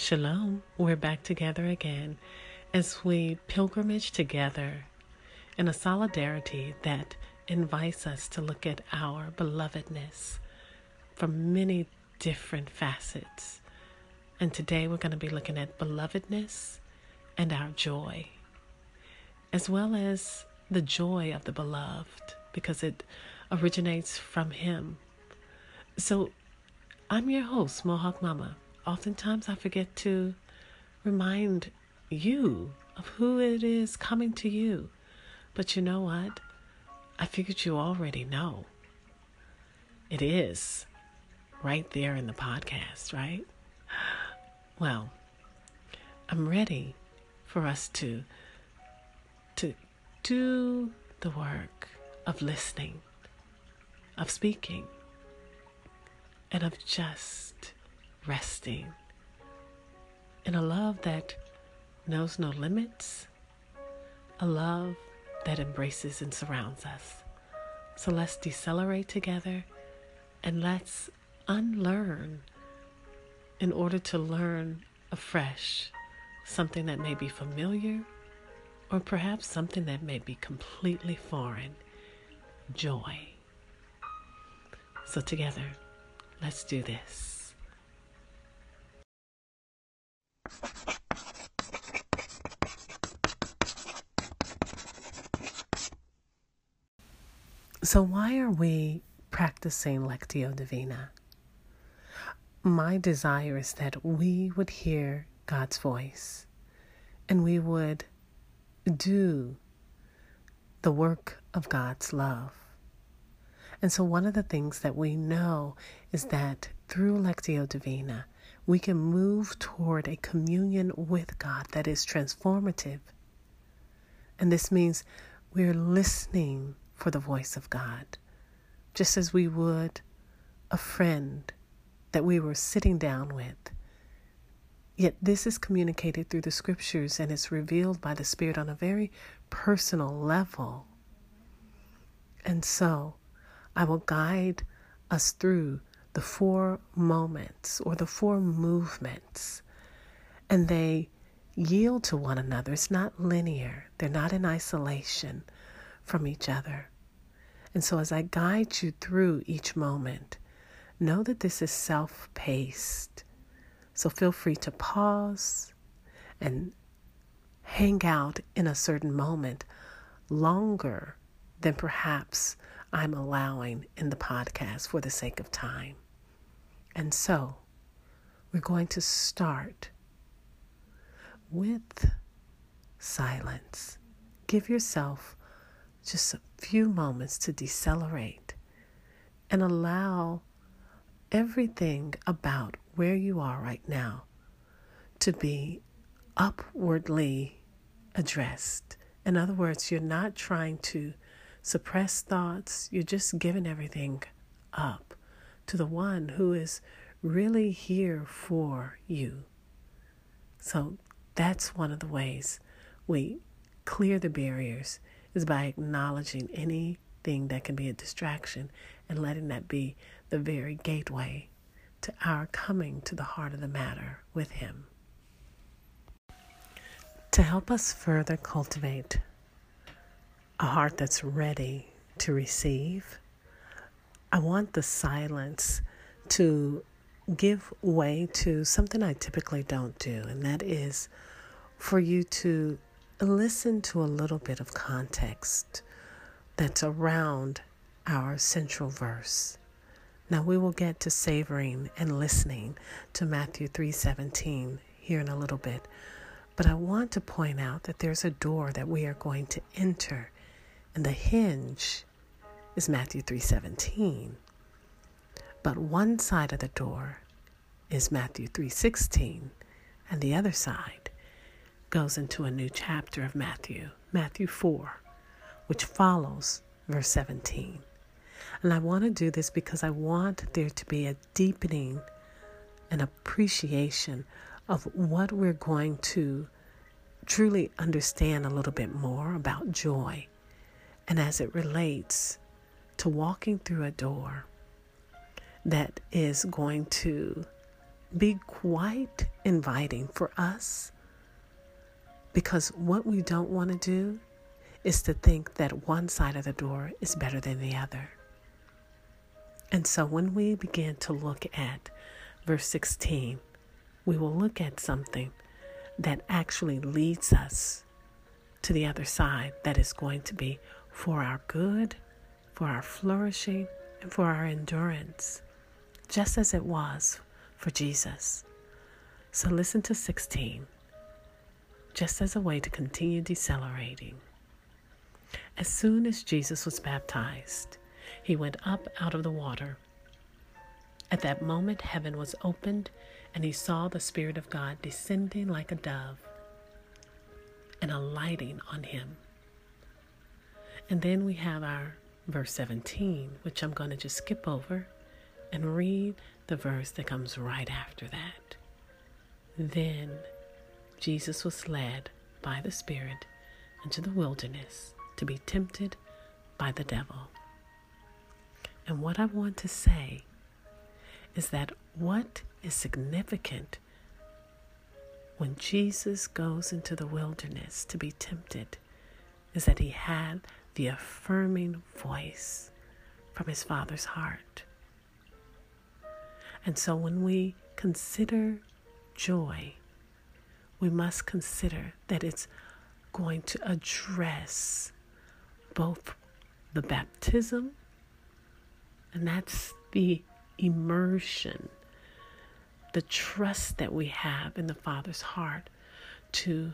Shalom. We're back together again as we pilgrimage together in a solidarity that invites us to look at our belovedness from many different facets. And today we're going to be looking at belovedness and our joy, as well as the joy of the beloved, because it originates from Him. So I'm your host, Mohawk Mama oftentimes I forget to remind you of who it is coming to you. But you know what? I figured you already know. It is right there in the podcast, right? Well, I'm ready for us to to do the work of listening, of speaking, and of just resting in a love that knows no limits, a love that embraces and surrounds us. So let's decelerate together and let's unlearn in order to learn afresh something that may be familiar or perhaps something that may be completely foreign joy. So, together, let's do this. So, why are we practicing Lectio Divina? My desire is that we would hear God's voice and we would do the work of God's love. And so, one of the things that we know is that through Lectio Divina, we can move toward a communion with God that is transformative. And this means we're listening for the voice of God, just as we would a friend that we were sitting down with. Yet this is communicated through the scriptures and it's revealed by the Spirit on a very personal level. And so I will guide us through the four moments or the four movements, and they yield to one another. It's not linear, they're not in isolation from each other. And so, as I guide you through each moment, know that this is self paced. So, feel free to pause and hang out in a certain moment longer than perhaps I'm allowing in the podcast for the sake of time. And so, we're going to start with silence. Give yourself just a few moments to decelerate and allow everything about where you are right now to be upwardly addressed. In other words, you're not trying to suppress thoughts, you're just giving everything up to the one who is really here for you. So that's one of the ways we clear the barriers is by acknowledging anything that can be a distraction and letting that be the very gateway to our coming to the heart of the matter with Him. To help us further cultivate a heart that's ready to receive, I want the silence to give way to something I typically don't do, and that is for you to listen to a little bit of context that's around our central verse. Now we will get to savoring and listening to Matthew 3:17 here in a little bit. But I want to point out that there's a door that we are going to enter and the hinge is Matthew 3:17. But one side of the door is Matthew 3:16 and the other side goes into a new chapter of Matthew, Matthew 4, which follows verse 17. And I want to do this because I want there to be a deepening and appreciation of what we're going to truly understand a little bit more about joy and as it relates to walking through a door that is going to be quite inviting for us because what we don't want to do is to think that one side of the door is better than the other. And so when we begin to look at verse 16, we will look at something that actually leads us to the other side that is going to be for our good, for our flourishing, and for our endurance, just as it was for Jesus. So listen to 16, just as a way to continue decelerating. As soon as Jesus was baptized, he went up out of the water. At that moment, heaven was opened, and he saw the Spirit of God descending like a dove and alighting on him. And then we have our verse 17, which I'm going to just skip over and read the verse that comes right after that. Then Jesus was led by the Spirit into the wilderness to be tempted by the devil. And what I want to say is that what is significant when Jesus goes into the wilderness to be tempted is that he had the affirming voice from his Father's heart. And so when we consider joy, we must consider that it's going to address both the baptism, and that's the immersion, the trust that we have in the Father's heart to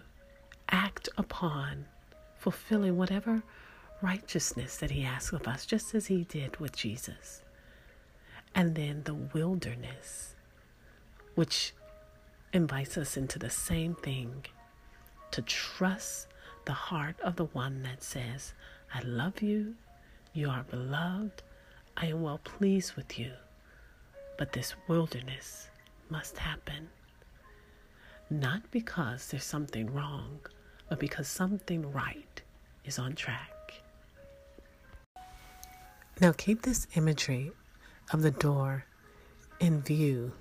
act upon fulfilling whatever righteousness that He asks of us, just as He did with Jesus. And then the wilderness, which invites us into the same thing to trust the heart of the one that says, I love you. You are beloved. I am well pleased with you. But this wilderness must happen. Not because there's something wrong, but because something right is on track. Now keep this imagery of the door in view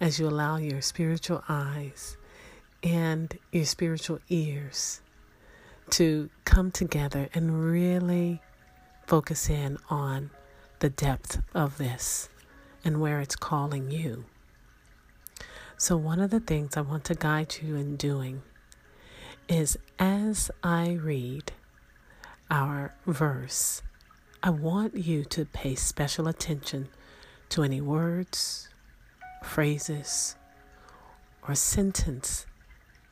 as you allow your spiritual eyes and your spiritual ears to come together and really focus in on the depth of this and where it's calling you. So, one of the things I want to guide you in doing is as I read our verse, I want you to pay special attention to any words, phrases, or sentence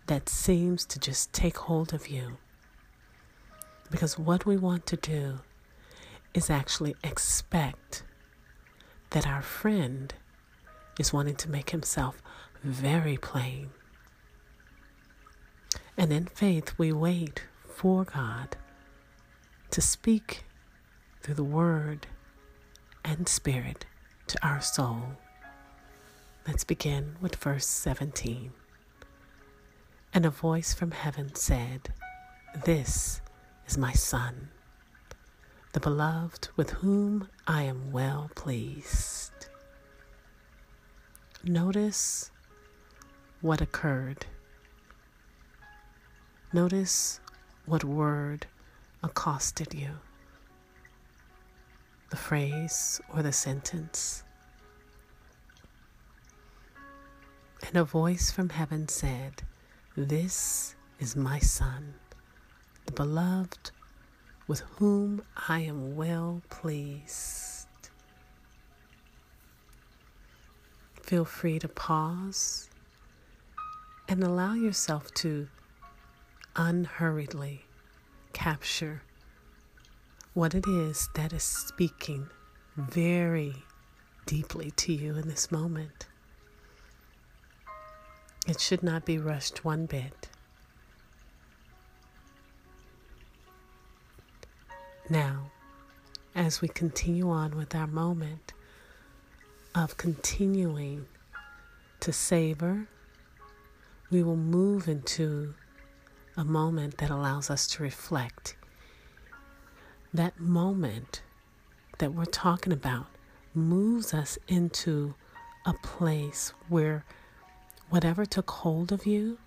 that seems to just take hold of you. Because what we want to do is actually expect that our friend is wanting to make himself very plain. And in faith, we wait for God to speak through the Word and Spirit to our soul. Let's begin with verse 17. And a voice from heaven said, This is my Son, the beloved with whom I am well pleased. Notice what occurred. Notice what word accosted you. The phrase or the sentence. And a voice from heaven said, This is my Son the beloved with whom I am well pleased. Feel free to pause and allow yourself to unhurriedly capture what it is that is speaking very deeply to you in this moment. It should not be rushed one bit. Now, as we continue on with our moment of continuing to savor, we will move into a moment that allows us to reflect. That moment that we're talking about moves us into a place where whatever took hold of you,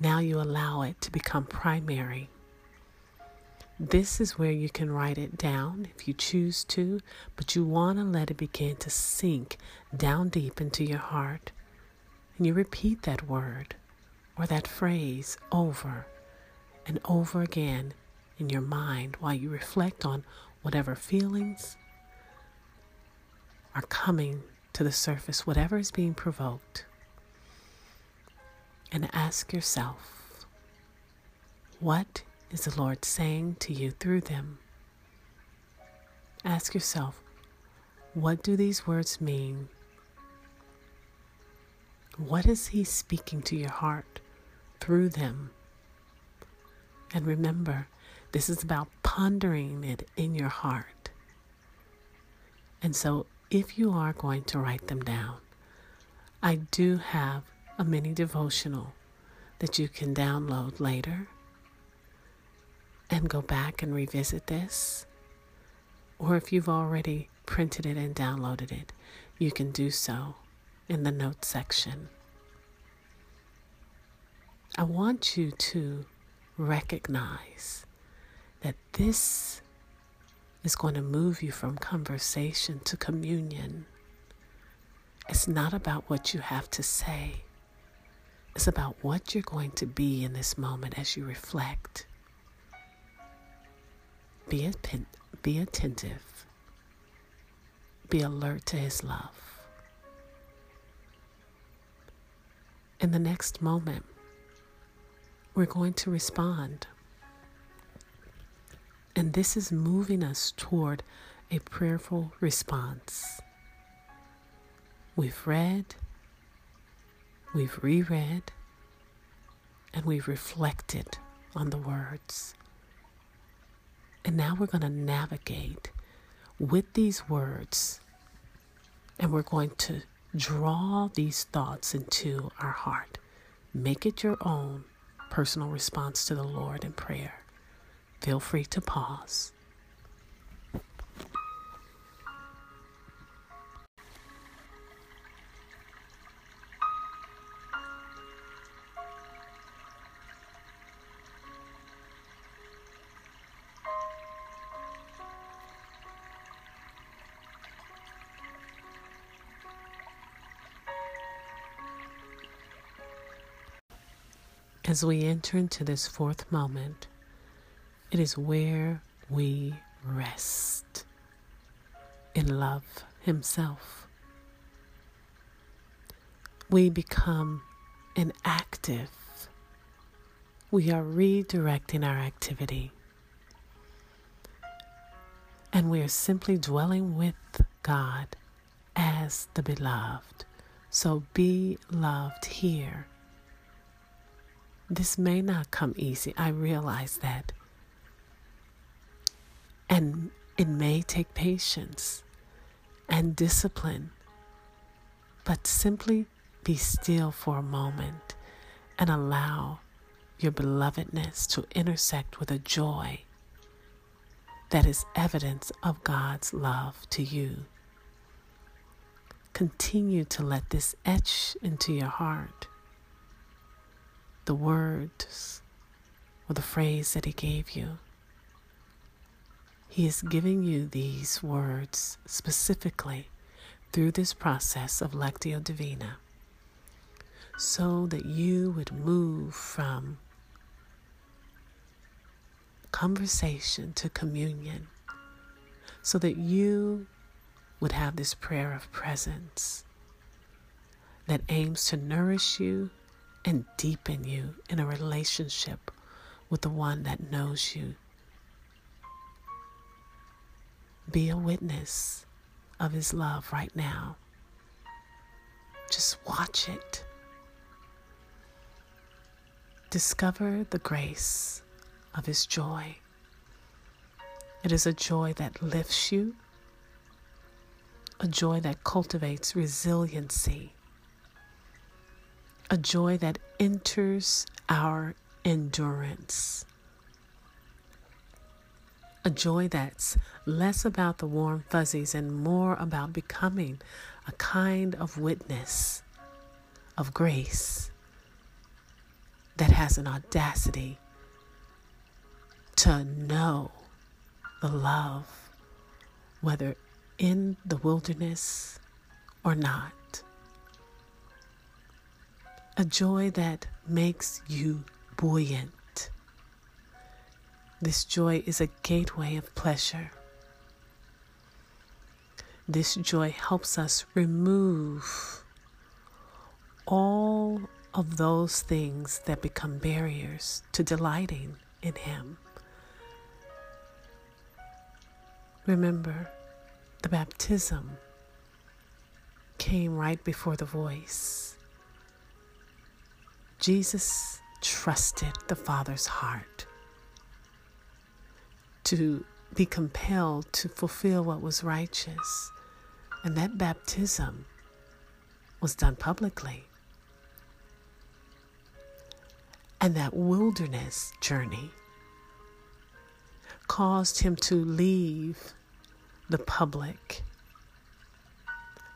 now you allow it to become primary. This is where you can write it down if you choose to, but you want to let it begin to sink down deep into your heart. And you repeat that word or that phrase over and over again in your mind while you reflect on whatever feelings are coming to the surface, whatever is being provoked. And ask yourself, what is the Lord saying to you through them? Ask yourself, what do these words mean? What is He speaking to your heart through them? And remember, this is about pondering it in your heart. And so, if you are going to write them down, I do have a mini devotional that you can download later and go back and revisit this. Or if you've already printed it and downloaded it, you can do so in the notes section. I want you to recognize that this is going to move you from conversation to communion. It's not about what you have to say, it's about what you're going to be in this moment as you reflect. Be, be attentive. Be alert to His love. In the next moment, we're going to respond. And this is moving us toward a prayerful response. We've read, we've reread, and we've reflected on the words. And now we're going to navigate with these words and we're going to draw these thoughts into our heart. Make it your own personal response to the Lord in prayer. Feel free to pause. As we enter into this fourth moment, it is where we rest in love Himself. We become inactive. We are redirecting our activity. And we are simply dwelling with God as the beloved. So be loved here this may not come easy. I realize that. And it may take patience and discipline. But simply be still for a moment and allow your belovedness to intersect with a joy that is evidence of God's love to you. Continue to let this etch into your heart the words or the phrase that He gave you. He is giving you these words specifically through this process of Lectio Divina so that you would move from conversation to communion, so that you would have this prayer of presence that aims to nourish you and deepen you in a relationship with the one that knows you. Be a witness of His love right now. Just watch it. Discover the grace of His joy. It is a joy that lifts you, a joy that cultivates resiliency a joy that enters our endurance. A joy that's less about the warm fuzzies and more about becoming a kind of witness of grace that has an audacity to know the love, whether in the wilderness or not. A joy that makes you buoyant. This joy is a gateway of pleasure. This joy helps us remove all of those things that become barriers to delighting in Him. Remember, the baptism came right before the voice. Jesus trusted the Father's heart to be compelled to fulfill what was righteous. And that baptism was done publicly. And that wilderness journey caused him to leave the public.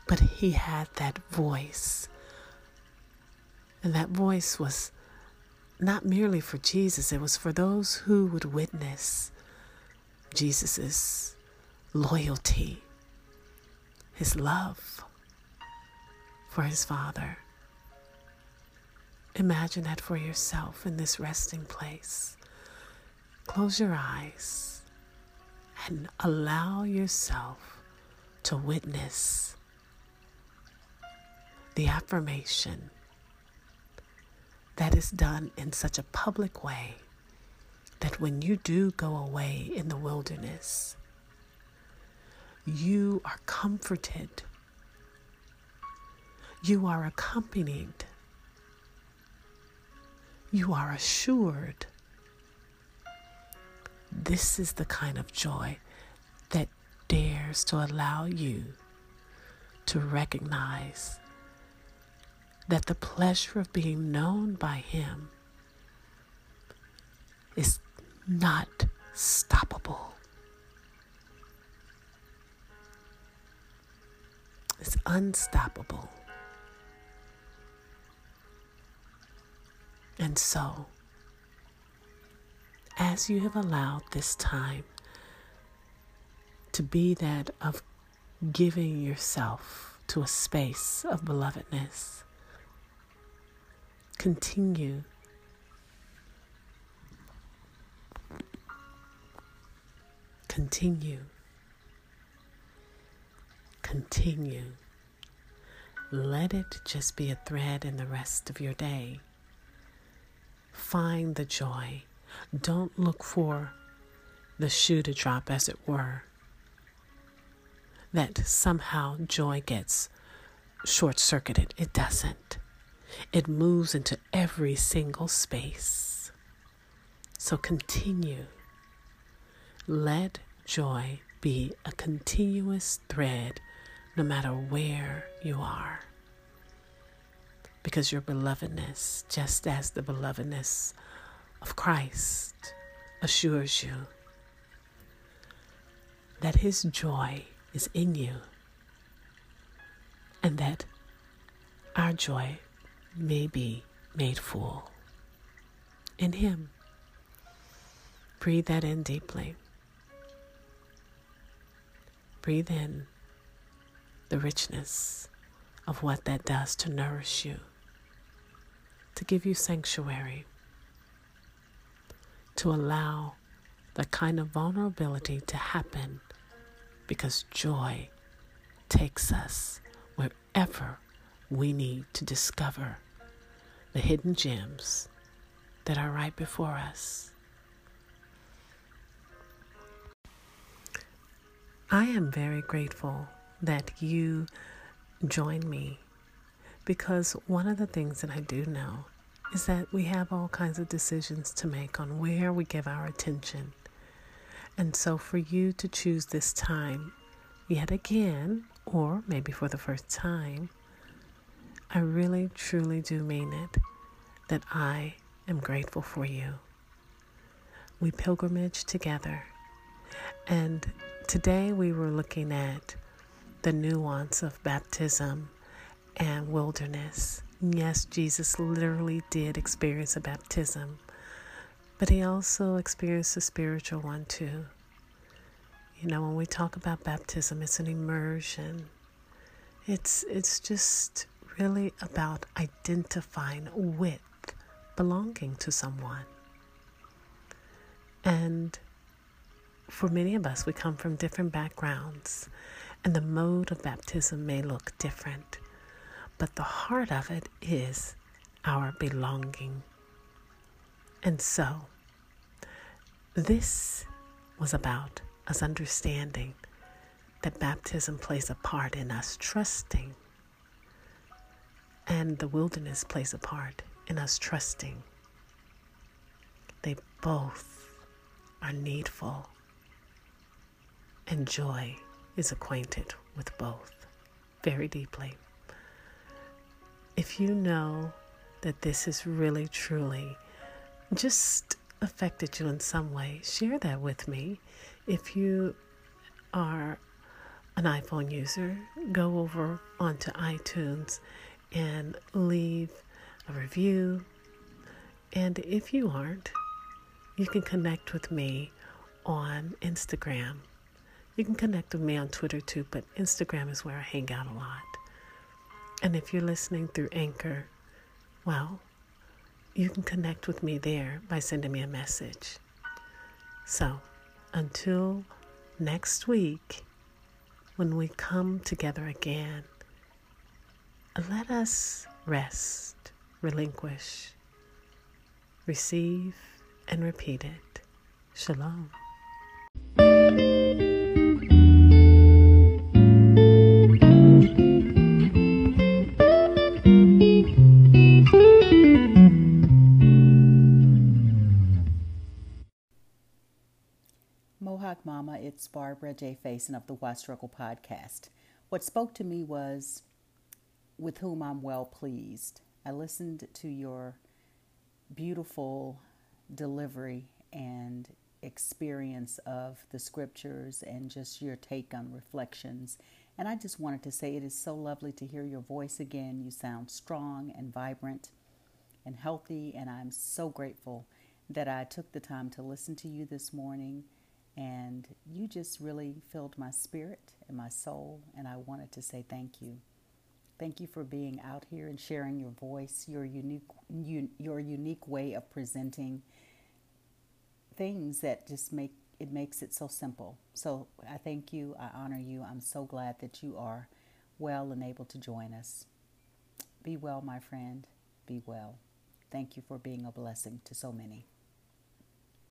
But he had that voice. And that voice was not merely for Jesus, it was for those who would witness Jesus' loyalty, his love for his Father. Imagine that for yourself in this resting place. Close your eyes and allow yourself to witness the affirmation that is done in such a public way that when you do go away in the wilderness, you are comforted, you are accompanied, you are assured. This is the kind of joy that dares to allow you to recognize that the pleasure of being known by Him is not stoppable. It's unstoppable. And so, as you have allowed this time to be that of giving yourself to a space of belovedness, continue continue continue let it just be a thread in the rest of your day find the joy don't look for the shoe to drop, as it were. That somehow joy gets short circuited. It doesn't, it moves into every single space. So continue. Let joy be a continuous thread no matter where you are. Because your belovedness, just as the belovedness of Christ assures you that His joy is in you and that our joy may be made full in Him. Breathe that in deeply. Breathe in the richness of what that does to nourish you, to give you sanctuary to allow that kind of vulnerability to happen because joy takes us wherever we need to discover the hidden gems that are right before us. I am very grateful that you join me because one of the things that I do know is that we have all kinds of decisions to make on where we give our attention. And so, for you to choose this time yet again, or maybe for the first time, I really truly do mean it that I am grateful for you. We pilgrimage together, and today we were looking at the nuance of baptism and wilderness. Yes, Jesus literally did experience a baptism, but he also experienced a spiritual one too. You know, when we talk about baptism, it's an immersion. It's it's just really about identifying with belonging to someone. And for many of us, we come from different backgrounds, and the mode of baptism may look different, but the heart of it is our belonging. And so, this was about us understanding that baptism plays a part in us trusting, and the wilderness plays a part in us trusting. They both are needful, and joy is acquainted with both very deeply. If you know that this has really, truly just affected you in some way, share that with me. If you are an iPhone user, go over onto iTunes and leave a review. And if you aren't, you can connect with me on Instagram. You can connect with me on Twitter too, but Instagram is where I hang out a lot. And if you're listening through Anchor, well, you can connect with me there by sending me a message. So, until next week, when we come together again, let us rest, relinquish, receive, and repeat it. Shalom. It's Barbara J. Faison of the Why Struggle podcast. What spoke to me was with whom I'm well pleased. I listened to your beautiful delivery and experience of the scriptures and just your take on reflections. And I just wanted to say it is so lovely to hear your voice again. You sound strong and vibrant and healthy, and I'm so grateful that I took the time to listen to you this morning and you just really filled my spirit and my soul, and I wanted to say thank you. Thank you for being out here and sharing your voice, your unique, your unique way of presenting things that just make it makes it so simple. So I thank you. I honor you. I'm so glad that you are well and able to join us. Be well, my friend. Be well. Thank you for being a blessing to so many.